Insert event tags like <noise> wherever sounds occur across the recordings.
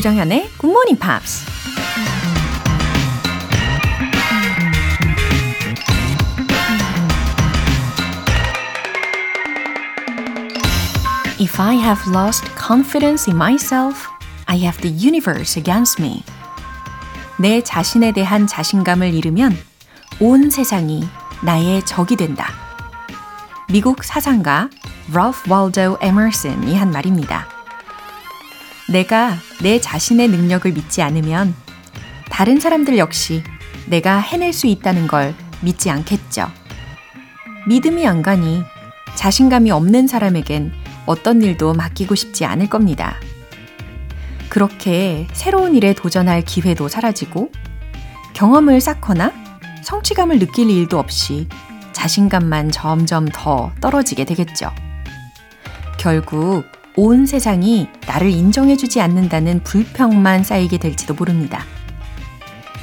조장현의 Good Morning Pops. If I have lost confidence in myself, I have the universe against me. 내 자신에 대한 자신감을 잃으면 온 세상이 나의 적이 된다. 미국 사상가 Ralph Waldo Emerson이 한 말입니다. 내가 내 자신의 능력을 믿지 않으면 다른 사람들 역시 내가 해낼 수 있다는 걸 믿지 않겠죠. 믿음이 안 가니 자신감이 없는 사람에겐 어떤 일도 맡기고 싶지 않을 겁니다. 그렇게 새로운 일에 도전할 기회도 사라지고 경험을 쌓거나 성취감을 느낄 일도 없이 자신감만 점점 더 떨어지게 되겠죠. 결국 온 세상이 나를 인정해주지 않는다는 불평만 쌓이게 될지도 모릅니다.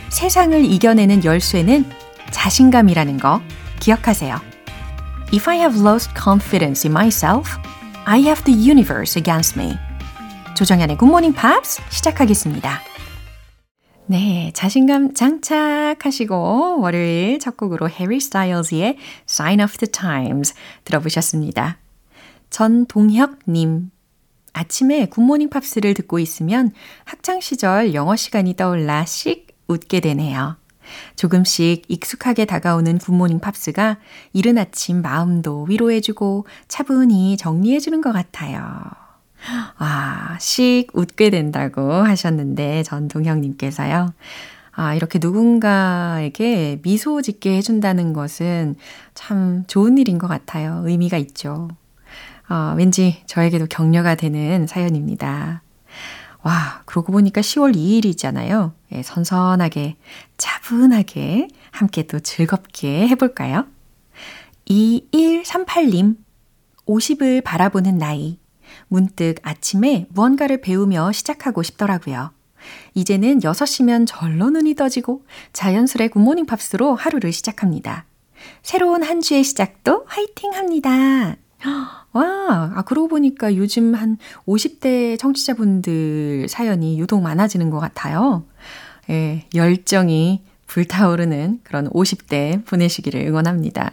세상을 이겨내는 열쇠는 자신감이라는 거 기억하세요. If I have lost confidence in myself, I have the universe against me. 조정현의 굿모닝 팝스 시작하겠습니다. 네, 자신감 장착하시고 월요일 첫 곡으로 해리 스타일즈의 Sign of the Times 들어보셨습니다. 전동혁님, 아침에 굿모닝 팝스를 듣고 있으면 학창시절 영어 시간이 떠올라 씩 웃게 되네요. 조금씩 익숙하게 다가오는 굿모닝 팝스가 이른 아침 마음도 위로해주고 차분히 정리해주는 것 같아요. 아, 씩 웃게 된다고 하셨는데, 전동혁님께서요. 아, 이렇게 누군가에게 미소 짓게 해준다는 것은 참 좋은 일인 것 같아요. 의미가 있죠. 아, 왠지 저에게도 격려가 되는 사연입니다. 와, 그러고 보니까 10월 2일이잖아요. 예, 선선하게, 차분하게, 함께 또 즐겁게 해볼까요? 2138님, 50을 바라보는 나이. 문득 아침에 무언가를 배우며 시작하고 싶더라고요. 이제는 6시면 절로 눈이 떠지고 자연스레 굿모닝 팝스로 하루를 시작합니다. 새로운 한 주의 시작도 화이팅 합니다. 와, 아, 그러고 보니까 요즘 한 50대 청취자분들 사연이 유독 많아지는 것 같아요. 예, 열정이 불타오르는 그런 50대 보내시기를 응원합니다.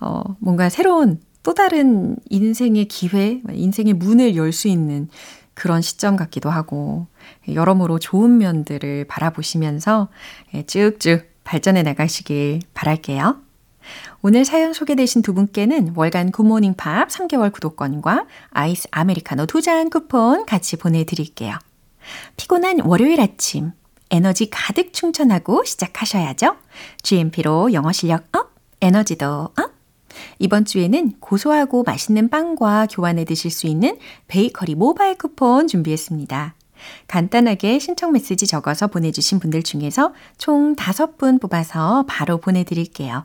어, 뭔가 새로운 또 다른 인생의 기회, 인생의 문을 열 수 있는 그런 시점 같기도 하고, 여러모로 좋은 면들을 바라보시면서 예, 쭉쭉 발전해 나가시길 바랄게요. 오늘 사연 소개되신 두 분께는 월간 굿모닝 팝스 3개월 구독권과 아이스 아메리카노 두 잔 쿠폰 같이 보내드릴게요. 피곤한 월요일 아침, 에너지 가득 충전하고 시작하셔야죠. GMP로 영어 실력 up, 에너지도 up. 이번 주에는 고소하고 맛있는 빵과 교환해 드실 수 있는 베이커리 모바일 쿠폰 준비했습니다. 간단하게 신청 메시지 적어서 보내주신 분들 중에서 총 5분 뽑아서 바로 보내드릴게요.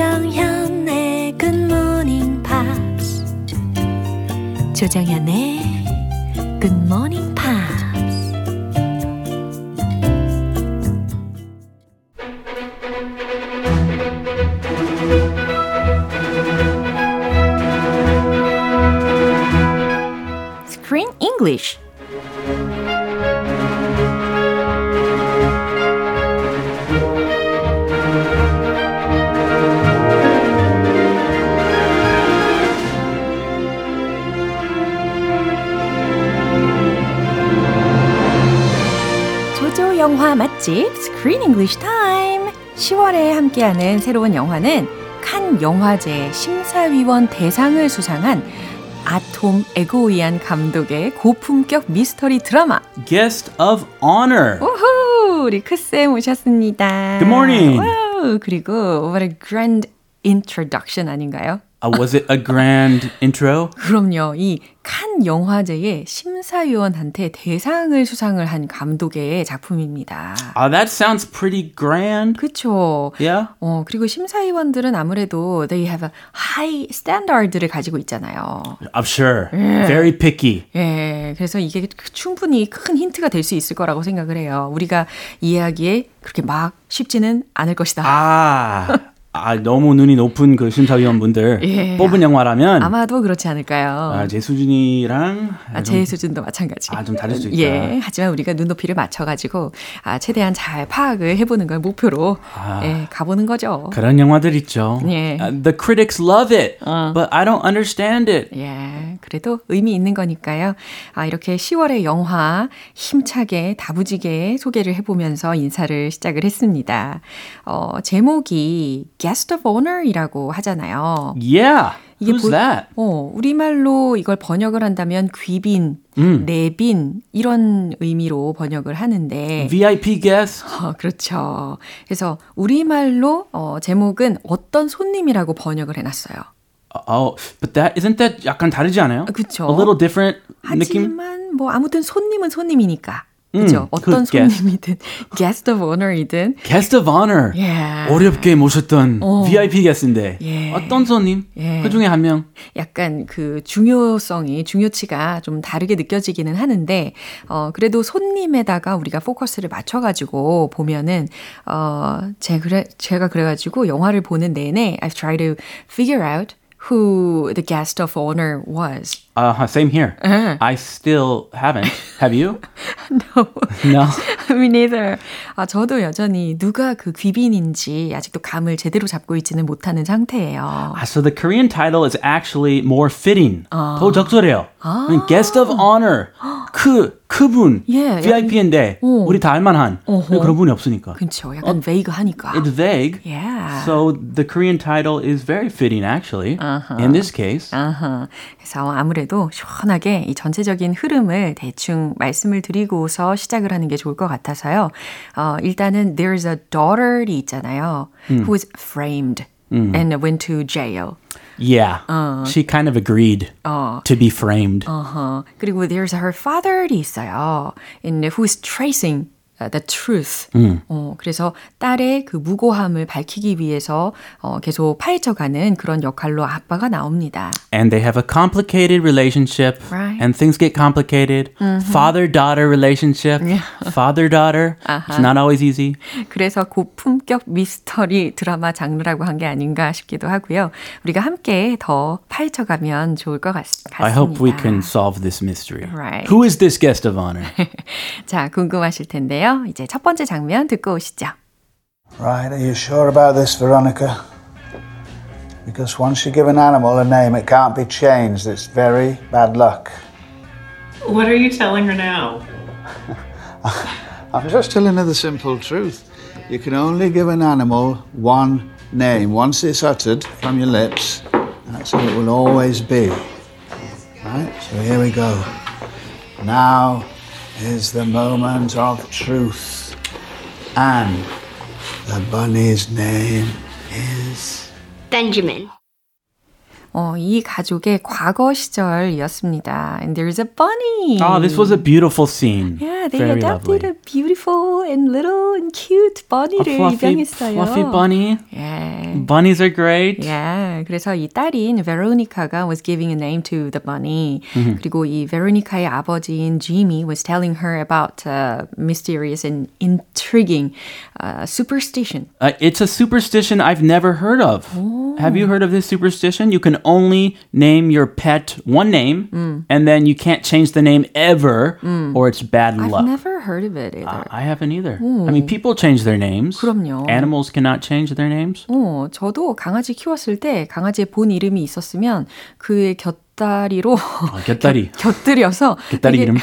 조정현의 굿모닝 팝스 조정현의 굿모닝 팝스 English. 조조 맛집 Screen English Time. 10월에 함께하는 새로운 영화는 칸 영화제 심사위원 대상을 수상한 아톰 에고이안 감독의 고품격 미스터리 드라마 Guest of Honor. 우후, 우리 크쌤 오셨습니다. Good morning. 와우, 그리고 what a grand introduction 아닌가요? Uh, was it a grand intro? 그럼요. 이 칸 영화제의 심사위원한테 대상을 수상을 한 감독의 작품입니다. Uh, that sounds pretty grand. 그쵸. Yeah. 어, 그리고 심사위원들은 아무래도 they have a high standard를 가지고 있잖아요. I'm sure. Very picky. 예, 그래서 이게 충분히 큰 힌트가 될 수 있을 거라고 생각을 해요. 우리가 이해하기에 그렇게 막 쉽지는 않을 것이다. 아, 아 너무 눈이 높은 그 심사위원분들 예. 뽑은 영화라면 아마도 그렇지 않을까요? 아, 제 수준이랑 아, 제 수준도 마찬가지. 아, 좀 다를 수 있다. 예, 하지만 우리가 눈높이를 맞춰가지고 아, 최대한 잘 파악을 해보는 걸 목표로 아. 예, 가보는 거죠. 그런 영화들 있죠. 예. Uh, the critics love it, but I don't understand it. 예, 그래도 의미 있는 거니까요. 아, 이렇게 10월의 영화 힘차게 다부지게 소개를 해보면서 인사를 시작을 했습니다. 어, 제목이 Guest of Honor이라고 하잖아요. Yeah. 이게 Who's 보- that? 어, 우리말로 이걸 번역을 한다면 귀빈, 음. 내빈 이런 의미로 번역을 하는데 VIP guest? <laughs> 어, 그렇죠. 그래서 우리말로 어, 제목은 어떤 손님이라고 번역을 해 놨어요. Oh, but that isn't that 약간 다르지 않아요? 아, 그쵸. A little different 느낌? 하지만 뭐 아무튼 손님은 손님이니까. 그죠? 음, 어떤 그. 손님이든 <laughs> guest of honor이든 Guest of honor. 예. 어렵게 모셨던 어. VIP 게스트인데 예. 어떤 손님? 예. 그 중에 한 명. 약간 그 중요성이 중요치가 좀 다르게 느껴지기는 하는데 어 그래도 손님에다가 우리가 포커스를 맞춰 가지고 보면은 어제 그래 제가 그래 가지고 영화를 보는 내내 I've tried to figure out who the guest of honor was. Uh, same here. 예. I still haven't. Have you? no. No. Me neither. 아, 저도 여전히 누가 그 귀빈인지 아직도 감을 제대로 잡고 있지는 못하는 상태예요. Ah, So the Korean title is actually more fitting. 더 적절해요. I mean, Guest of honor. 그 그분 예, VIP인데 오. 우리 다 알만한 어허. 그런 분이 없으니까. 그렇죠. 약간 베이그하니까. It's vague. Yeah. So the Korean title is very fitting actually. In this case. 아하. 그래서 아무래도 시원하게 이 전체적인 흐름을 대충 말씀을 드리고서 시작을 하는 게 좋을 것 같아서요. 어, 일단은 there's a daughter이 있잖아요. who was framed and went to jail. Yeah. She kind of agreed to be framed. 어허. 그리고 there's her father이 있어요. in who's tracing uh, the truth. 어, 그래서 딸의 그 무고함을 밝히기 위해서 어, 계속 파헤쳐가는 그런 역할로 아빠가 나옵니다. and they have a complicated relationship Right. and things get complicated father-daughter relationship father-daughter it's not always easy 그래서 고품격 미스터리 드라마 장르라고 한 게 아닌가 싶기도 하고요. 우리가 함께 더 파헤쳐가면 좋을 것 같, 같습니다. i hope we can solve this mystery Right. who is this guest of honor 자, 궁금하실 텐데요. 이제 첫 번째 장면 듣고 오시죠. Right, are you sure about this, Veronica? Because once you give an animal a name, it can't be changed. It's very bad luck. What are you telling her now? <laughs> I'm just telling her the simple truth. You can only give an animal one name. Once it's uttered from your lips, that's how it will always be. Right, so here we go. Now is the moment of truth. And the bunny's name is. Benjamin. 어, 이 가족의 과거 시절이었습니다. And there's a bunny. oh this was a beautiful scene Yeah, they very adopted lovely a beautiful and little and cute a bunny를 fluffy, 입양했어요. fluffy bunny 예. bunnies are great 예, 그래서 이 딸인 베로니카가 was giving a name to the bunny. 그리고 이 베로니카의 아버지인 Jimmy was telling her about uh, mysterious and intriguing uh, superstition. Uh, it's a superstition I've never heard of. Have you heard of this superstition? You can only name your pet one name, and then you can't change the name ever, or it's bad I've luck. never heard of it either. Uh, I haven't either. I mean, people change their names. 그럼요. Animals cannot change their names. 어, 저도 강아지 키웠을 때 강아지의 본 이름이 있었으면 그의 곁다리로 아, 곁다리. 곁들여서 곁다리 이름.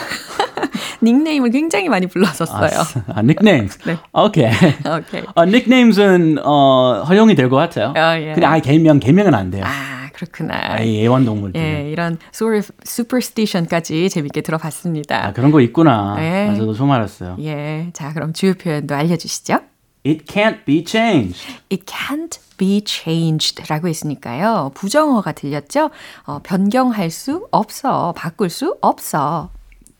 닉네임을 굉장히 많이 불렀었어요. 아, nicknames. 네. Okay. 오케이. 어, nicknames은 어, 허용이 될 것 같아요. 아, 예. 근데 아 개명 개명은 안 돼요. 아, 그렇구나. 아, 이 애완동물들. 예, 이런 sort of superstition까지 재밌게 들어봤습니다. 아, 그런 거 있구나. 네. 아, 저도 처음 알았어요. 예, 자 그럼 주요 표현도 알려주시죠. It can't be changed. It can't be changed 라고 했으니까요. 부정어가 들렸죠? 어, 변경할 수 없어. 바꿀 수 없어.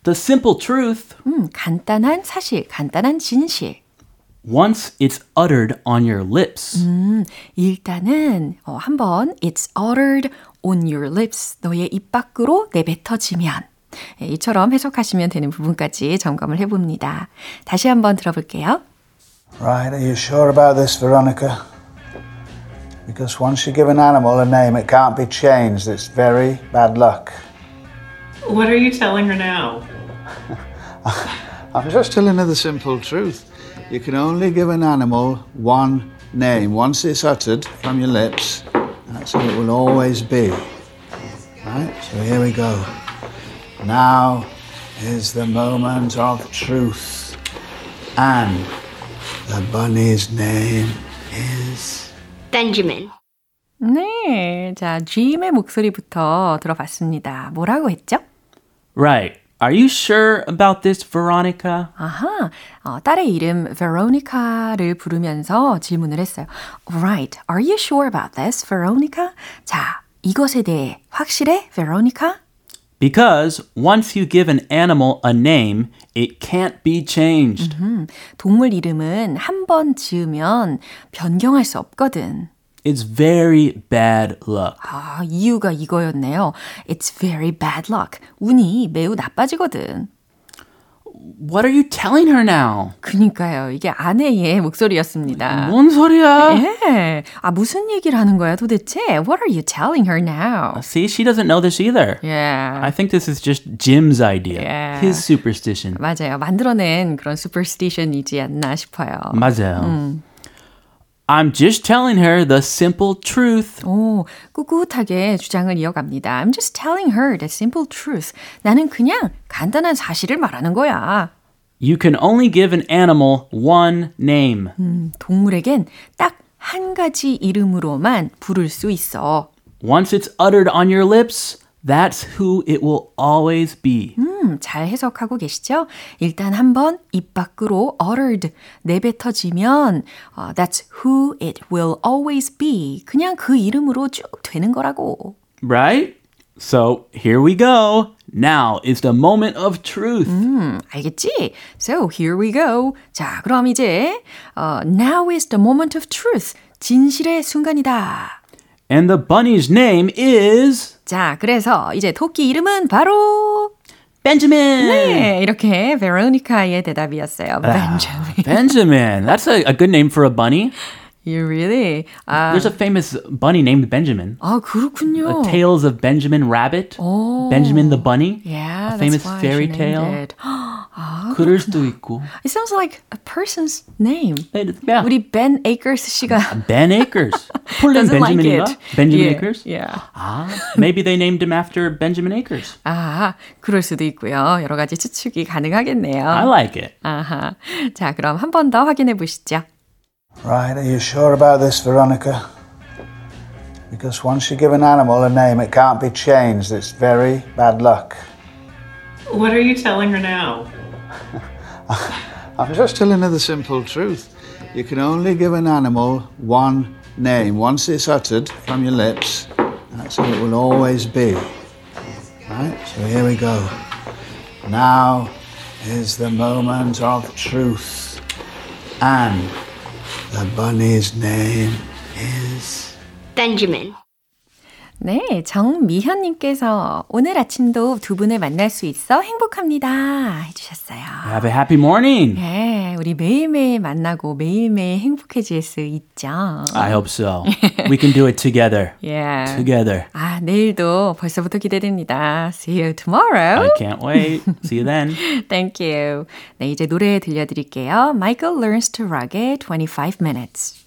The simple truth, 음, 간단한 사실, 간단한 진실. once it's uttered on your lips, 음, 일단은 어, 한번 it's uttered on your lips 너의 입 밖으로 내뱉어지면 예, 이처럼 해석하시면 되는 부분까지 점검을 해봅니다. 다시 한번 들어볼게요. Right, are you sure about this, Veronica? Because once you give an animal a name, it can't be changed. It's very bad luck. What are you telling her now? <laughs> I'm just telling her the simple truth. You can only give an animal one name. Once it's uttered from your lips, that's how it will always be. Right, so here we go. Now is the moment of truth. And the bunny's name is. Benjamin. 네, 자 Jim의 목소리부터 들어봤습니다. 뭐라고 했죠? right? Are you sure about this, Veronica? 아하, 어, 딸의 이름 Veronica를 부르면서 질문을 했어요. Right, are you sure about this, Veronica? 자, 이것에 대해 확실해, Veronica? Because once you give an animal a name, it can't be changed. 동물 이름은 한 번 지으면 변경할 수 없거든. It's very bad luck. 아, 이유가 이거였네요. It's very bad luck. 운이 매우 나빠지거든. What are you telling her now? 그니까요. 이게 아내의 목소리였습니다. 뭔 소리야? 예. 아, 무슨 얘기를 하는 거야 도대체? What are you telling her now? See, she doesn't know this either. Yeah. I think this is just Jim's idea. Yeah. His superstition. 맞아요. 만들어낸 그런 superstition이지 않나 싶어요. 맞아요. I'm just telling her the simple truth. 오, 꿋꿋하게 주장을 이어갑니다. I'm just telling her the simple truth. 나는 그냥 간단한 사실을 말하는 거야. You can only give an animal one name. 음, 동물에겐 딱 한 가지 이름으로만 부를 수 있어. Once it's uttered on your lips, that's who it will always be. 음, 잘 해석하고 계시죠? 일단 한번 입 밖으로 uttered 내뱉어지면 어, that's who it will always be. 그냥 그 이름으로 쭉 되는 거라고. Right? So here we go. Now is the moment of truth. 음, 알겠지? So here we go. 자, 그럼 이제 어, now is the moment of truth. 진실의 순간이다. And the bunny's name is 자, 그래서 이제 토끼 이름은 바로 Benjamin. 네, 이렇게 베로니카의 대답이었어요. Benjamin. Benjamin. That's a, a good name for a bunny. You really? 아, There's a famous bunny named Benjamin. 아 그렇군요. Tales of Benjamin Rabbit. Benjamin the bunny. Yeah, a famous that's why fairy she named tale. it. 아, <gasps> 그럴 수도 있고. It sounds like a person's name. Yeah. 우리 Ben Akers 씨가 Ben Akers. <laughs> Fulton doesn't like Benjamin인가? it. Benjamin Yeah, Akers? Yeah. Ah, <gasps> maybe they named him after Benjamin Akers. 아, <laughs> 그럴 수도 있고요. 여러 가지 추측이 가능하겠네요. I like it. 아하. 자, 그럼 한 번 더 확인해 보시죠. Right, are you sure about this, Veronica? Because once you give an animal a name, it can't be changed. It's very bad luck. What are you telling her now? <laughs> I'm just telling her the simple truth. You can only give an animal one name. Once it's uttered from your lips, that's how it will always be. Right, so here we go. Now is the moment of truth. And the bunny's name is. Benjamin. 네, 정미현님께서 오늘 아침도 두 분을 만날 수 있어 행복합니다. 해주셨어요. Have a happy morning. 네, 우리 매일매일 만나고 매일매일 행복해질 수 있죠. I hope so. We can do it together. Yeah. Together. 아, 내일도 벌써부터 기대됩니다. See you tomorrow. I can't wait. See you then. Thank you. 네, 이제 노래 들려드릴게요. Michael Learns to Rock의 25 Minutes.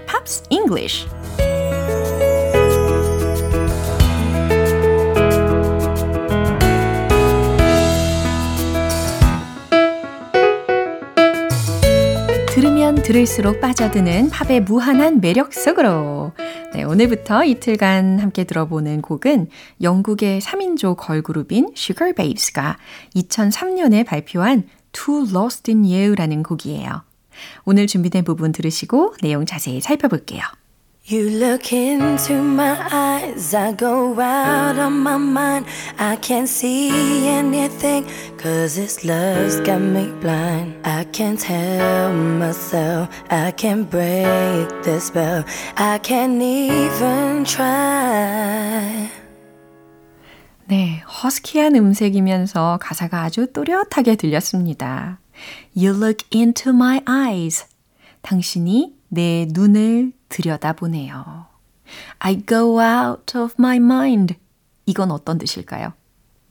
Pops English. 들으면 들을수록 빠져드는 팝의 무한한 매력 속으로. 네, 오늘부터 이틀간 함께 들어보는 곡은 영국의 3인조 걸그룹인 Sugar Babes가 2003년에 발표한 Too Lost in You라는 곡이에요. 오늘 준비된 부분 들으시고 내용 자세히 살펴볼게요. You look into my eyes, I go out on my mind. I can't see anything, cause this love's got me blind. I can't help myself, I can't break the spell, I can't even try. 네, 허스키한 음색이면서 가사가 아주 또렷하게 들렸습니다. You look into my eyes. 당신이 내 눈을 들여다보네요. I go out of my mind. 이건 어떤 뜻일까요?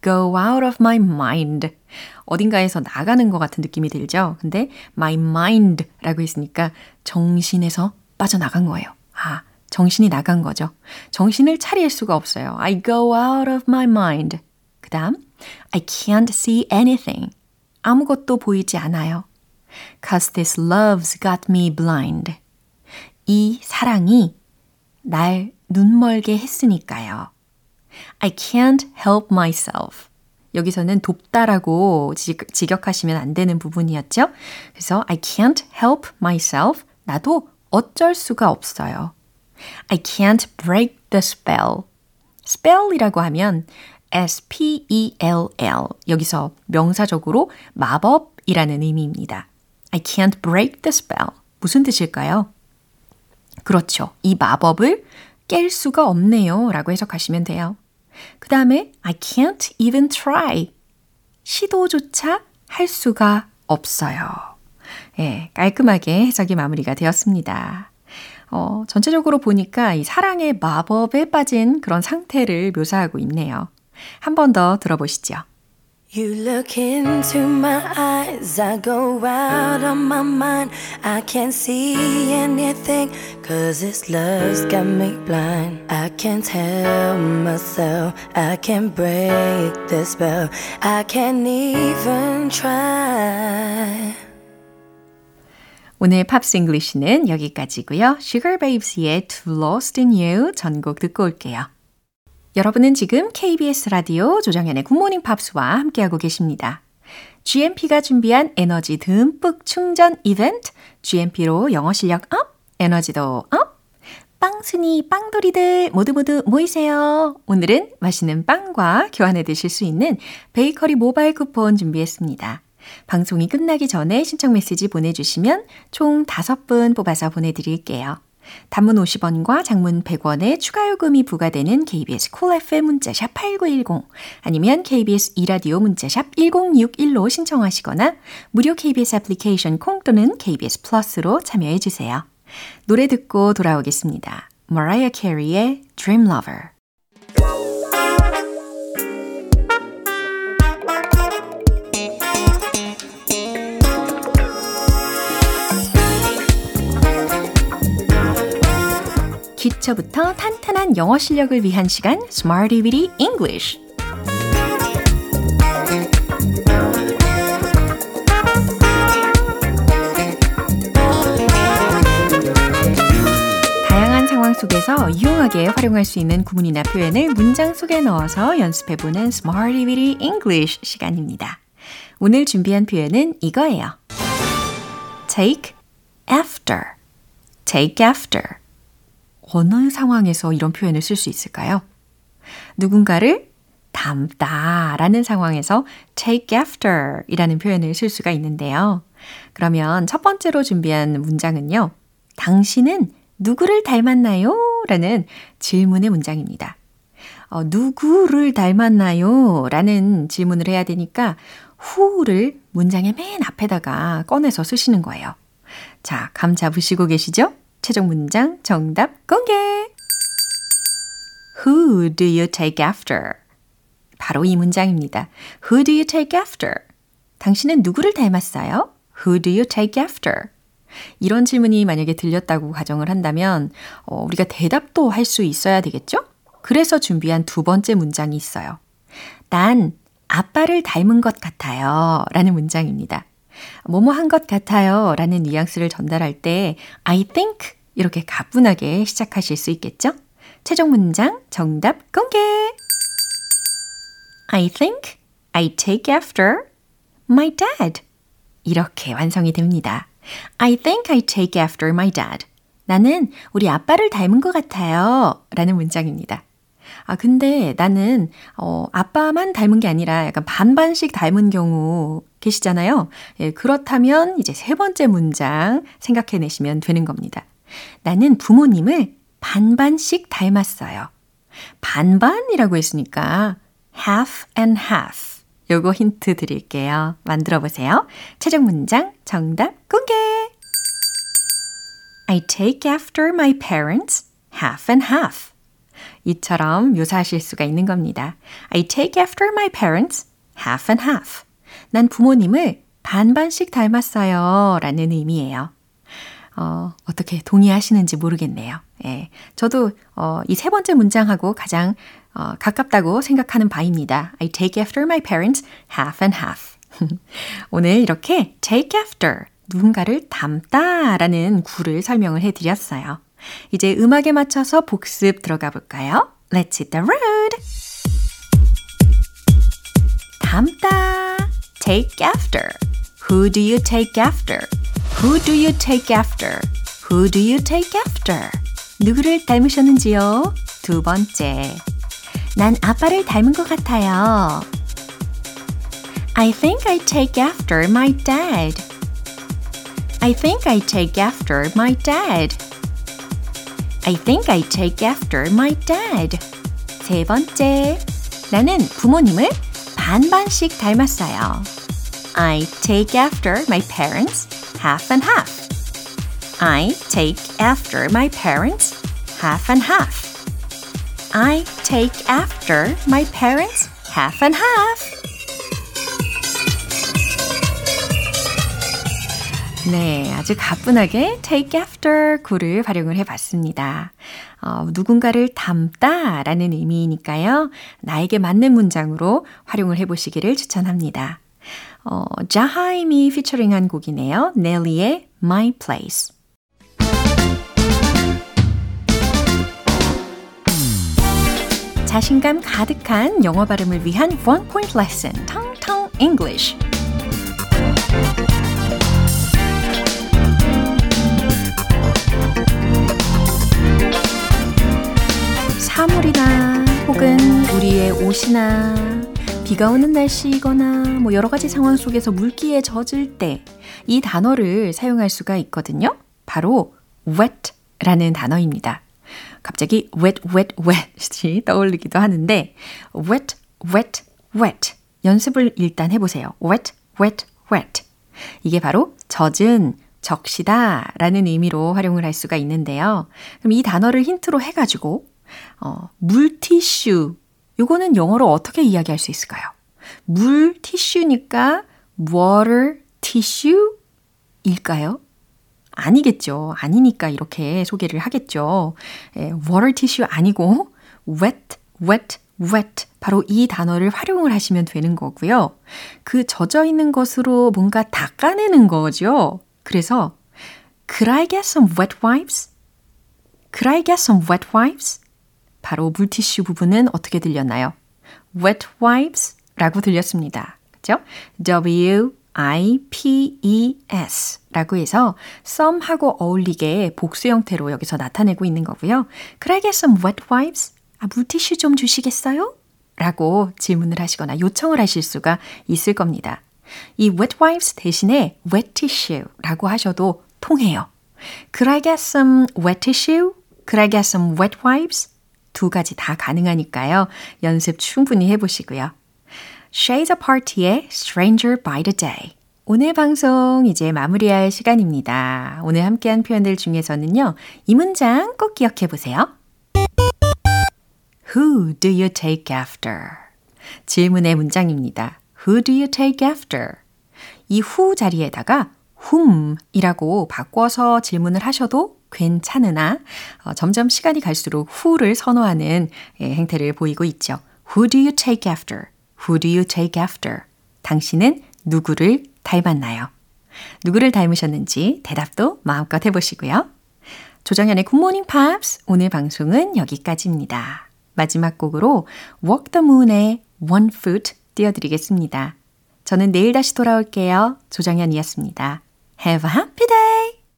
go out of my mind. 어딘가에서 나가는 것 같은 느낌이 들죠? 근데 my mind 라고 했으니까 정신에서 빠져나간 거예요. 아, 정신이 나간 거죠. 정신을 차릴 수가 없어요. I go out of my mind. 그 다음, I can't see anything. 아무것도 보이지 않아요. Cause this love's got me blind. 이 사랑이 날 눈멀게 했으니까요. I can't help myself. 여기서는 돕다라고 직역하시면 안 되는 부분이었죠. 그래서 I can't help myself. 나도 어쩔 수가 없어요. I can't break the spell. spell이라고 하면 S-P-E-L-L. 여기서 명사적으로 마법이라는 의미입니다. I can't break the spell. 무슨 뜻일까요? 그렇죠. 이 마법을 깰 수가 없네요. 라고 해석하시면 돼요. 그 다음에 I can't even try. 시도조차 할 수가 없어요. 예, 깔끔하게 해석이 마무리가 되었습니다. 어, 전체적으로 보니까 이 사랑의 마법에 빠진 그런 상태를 묘사하고 있네요. 한 번 더 들어보시죠. You look into my eyes, I go out on my mind. I can't see anything, cause this love's got me blind. I can't help myself, I can't break the spell, I can't even try. 오늘 Pops English는 여기까지고요. Sugababes의 Too Lost in You 전곡 듣고 올게요. 여러분은 지금 KBS 라디오 조정현의 굿모닝 팝스와 함께하고 계십니다. GMP가 준비한 에너지 듬뿍 충전 이벤트 GMP로 영어 실력 up, 에너지도 up. 빵순이 빵돌이들 모두 모두 모이세요. 오늘은 맛있는 빵과 교환해 드실 수 있는 베이커리 모바일 쿠폰 준비했습니다. 방송이 끝나기 전에 신청 메시지 보내주시면 총 5분 뽑아서 보내드릴게요. 단문 50원과 장문 100원의 추가 요금이 부과되는 KBS 콜 cool FM 문자샵 8910 아니면 KBS 이라디오 문자샵 1061로 신청하시거나 무료 KBS 애플리케이션 콩 또는 KBS 플러스로 참여해 주세요. 노래 듣고 돌아오겠습니다. Mariah Carey의 Dream Lover 기초부터 탄탄한 영어 실력을 위한 시간 Smarty Weedy English 다양한 상황 속에서 유용하게 활용할 수 있는 구문이나 표현을 문장 속에 넣어서 연습해보는 Smarty Weedy English 시간입니다. 오늘 준비한 표현은 이거예요. take after, take after. 어느 상황에서 이런 표현을 쓸 수 있을까요? 누군가를 닮다 라는 상황에서 take after 이라는 표현을 쓸 수가 있는데요. 그러면 첫 번째로 준비한 문장은요. 당신은 누구를 닮았나요? 라는 질문의 문장입니다. 어, 누구를 닮았나요? 라는 질문을 해야 되니까 who를 문장의 맨 앞에다가 꺼내서 쓰시는 거예요. 자, 감 잡으시고 계시죠? 최종 문장 정답 공개! Who do you take after? 바로 이 문장입니다. Who do you take after? 당신은 누구를 닮았어요? Who do you take after? 이런 질문이 만약에 들렸다고 가정을 한다면 어, 우리가 대답도 할 수 있어야 되겠죠? 그래서 준비한 두 번째 문장이 있어요. 난 아빠를 닮은 것 같아요. 라는 문장입니다. 뭐뭐 한 것 같아요. 라는 뉘앙스를 전달할 때 I think 이렇게 가뿐하게 시작하실 수 있겠죠? 최종 문장 정답 공개! I think I take after my dad. 이렇게 완성이 됩니다. I think I take after my dad. 나는 우리 아빠를 닮은 것 같아요. 라는 문장입니다. 아, 근데 나는, 어, 아빠만 닮은 게 아니라 약간 반반씩 닮은 경우 계시잖아요. 예, 그렇다면 이제 세 번째 문장 생각해내시면 되는 겁니다. 나는 부모님을 반반씩 닮았어요. 반반이라고 했으니까 half and half. 요거 힌트 드릴게요. 만들어 보세요. 최종 문장 정답 공개! I take after my parents half and half. 이처럼 묘사하실 수가 있는 겁니다. I take after my parents half and half. 난 부모님을 반반씩 닮았어요. 라는 의미예요. 어, 어떻게 동의하시는지 모르겠네요. 예. 저도 어, 이 세 번째 문장하고 가장 어, 가깝다고 생각하는 바입니다. I take after my parents half and half. <laughs> 오늘 이렇게 take after 누군가를 닮다 라는 구를 설명을 해 드렸어요. 이제 음악에 맞춰서 복습 들어가 볼까요? Let's hit the road! 닮다 take after Who do you take after? Who do you take after? Who do you take after? 누구를 닮으셨는지요? 두 번째. 난 아빠를 닮은 것 같아요. I think I take after my dad. I think I take after my dad. I think I take after my dad. 세 번째. 나는 부모님을 반반씩 닮았어요. I take after my parents half and half. I take after my parents half and half. I take after my parents half and half. 네, 아주 가뿐하게 take after 구를 활용을 해봤습니다. 어, 누군가를 닮다 라는 의미니까요. 나에게 맞는 문장으로 활용을 해보시기를 추천합니다. 어, 자하임이 피처링한 곡이네요. 넬리의 My Place. 자신감 가득한 영어 발음을 위한 One Point Lesson, Tong Tong English. 사물이나 혹은 우리의 옷이나 비가 오는 날씨이거나 뭐 여러 가지 상황 속에서 물기에 젖을 때 이 단어를 사용할 수가 있거든요. 바로 wet라는 단어입니다. 갑자기 wet, wet, wet이 떠올리기도 하는데 wet, wet, wet 연습을 일단 해보세요. wet, wet, wet 이게 바로 젖은, 적시다 라는 의미로 활용을 할 수가 있는데요. 그럼 이 단어를 힌트로 해가지고 어, 물티슈 요거는 영어로 어떻게 이야기할 수 있을까요? 물 티슈니까 water tissue일까요? 아니겠죠. 아니니까 이렇게 소개를 하겠죠. 예, water tissue 아니고 wet, wet, wet. 바로 이 단어를 활용을 하시면 되는 거고요. 그 젖어 있는 것으로 뭔가 닦아내는 거죠. 그래서 Could I get some wet wipes? Could I get some wet wipes? 바로 물티슈 부분은 어떻게 들렸나요? wet wipes 라고 들렸습니다. 그죠? W I-P-E-S 라고 해서 some하고 어울리게 복수 형태로 여기서 나타내고 있는 거고요. Could I get some wet wipes? 아, 물티슈 좀 주시겠어요? 라고 질문을 하시거나 요청을 하실 수가 있을 겁니다. 이 wet wipes 대신에 wet tissue 라고 하셔도 통해요. Could I get some wet tissue? Could I get some wet wipes? 두 가지 다 가능하니까요. 연습 충분히 해보시고요. Shades Apart의 Stranger by the Day. 오늘 방송 이제 마무리할 시간입니다. 오늘 함께한 표현들 중에서는요, 이 문장 꼭 기억해 보세요. Who do you take after? 질문의 문장입니다. Who do you take after? 이 who 자리에다가 whom이라고 바꿔서 질문을 하셔도 괜찮으나 어, 점점 시간이 갈수록 who를 선호하는 예, 행태를 보이고 있죠. Who do you take after? Who do you take after? 당신은 누구를 닮았나요? 누구를 닮으셨는지 대답도 마음껏 해보시고요. 조정현의 굿모닝 팝스 오늘 방송은 여기까지입니다. 마지막 곡으로 Walk the Moon의 One Foot 띄워드리겠습니다. 저는 내일 다시 돌아올게요. 조정현이었습니다. Have a happy day!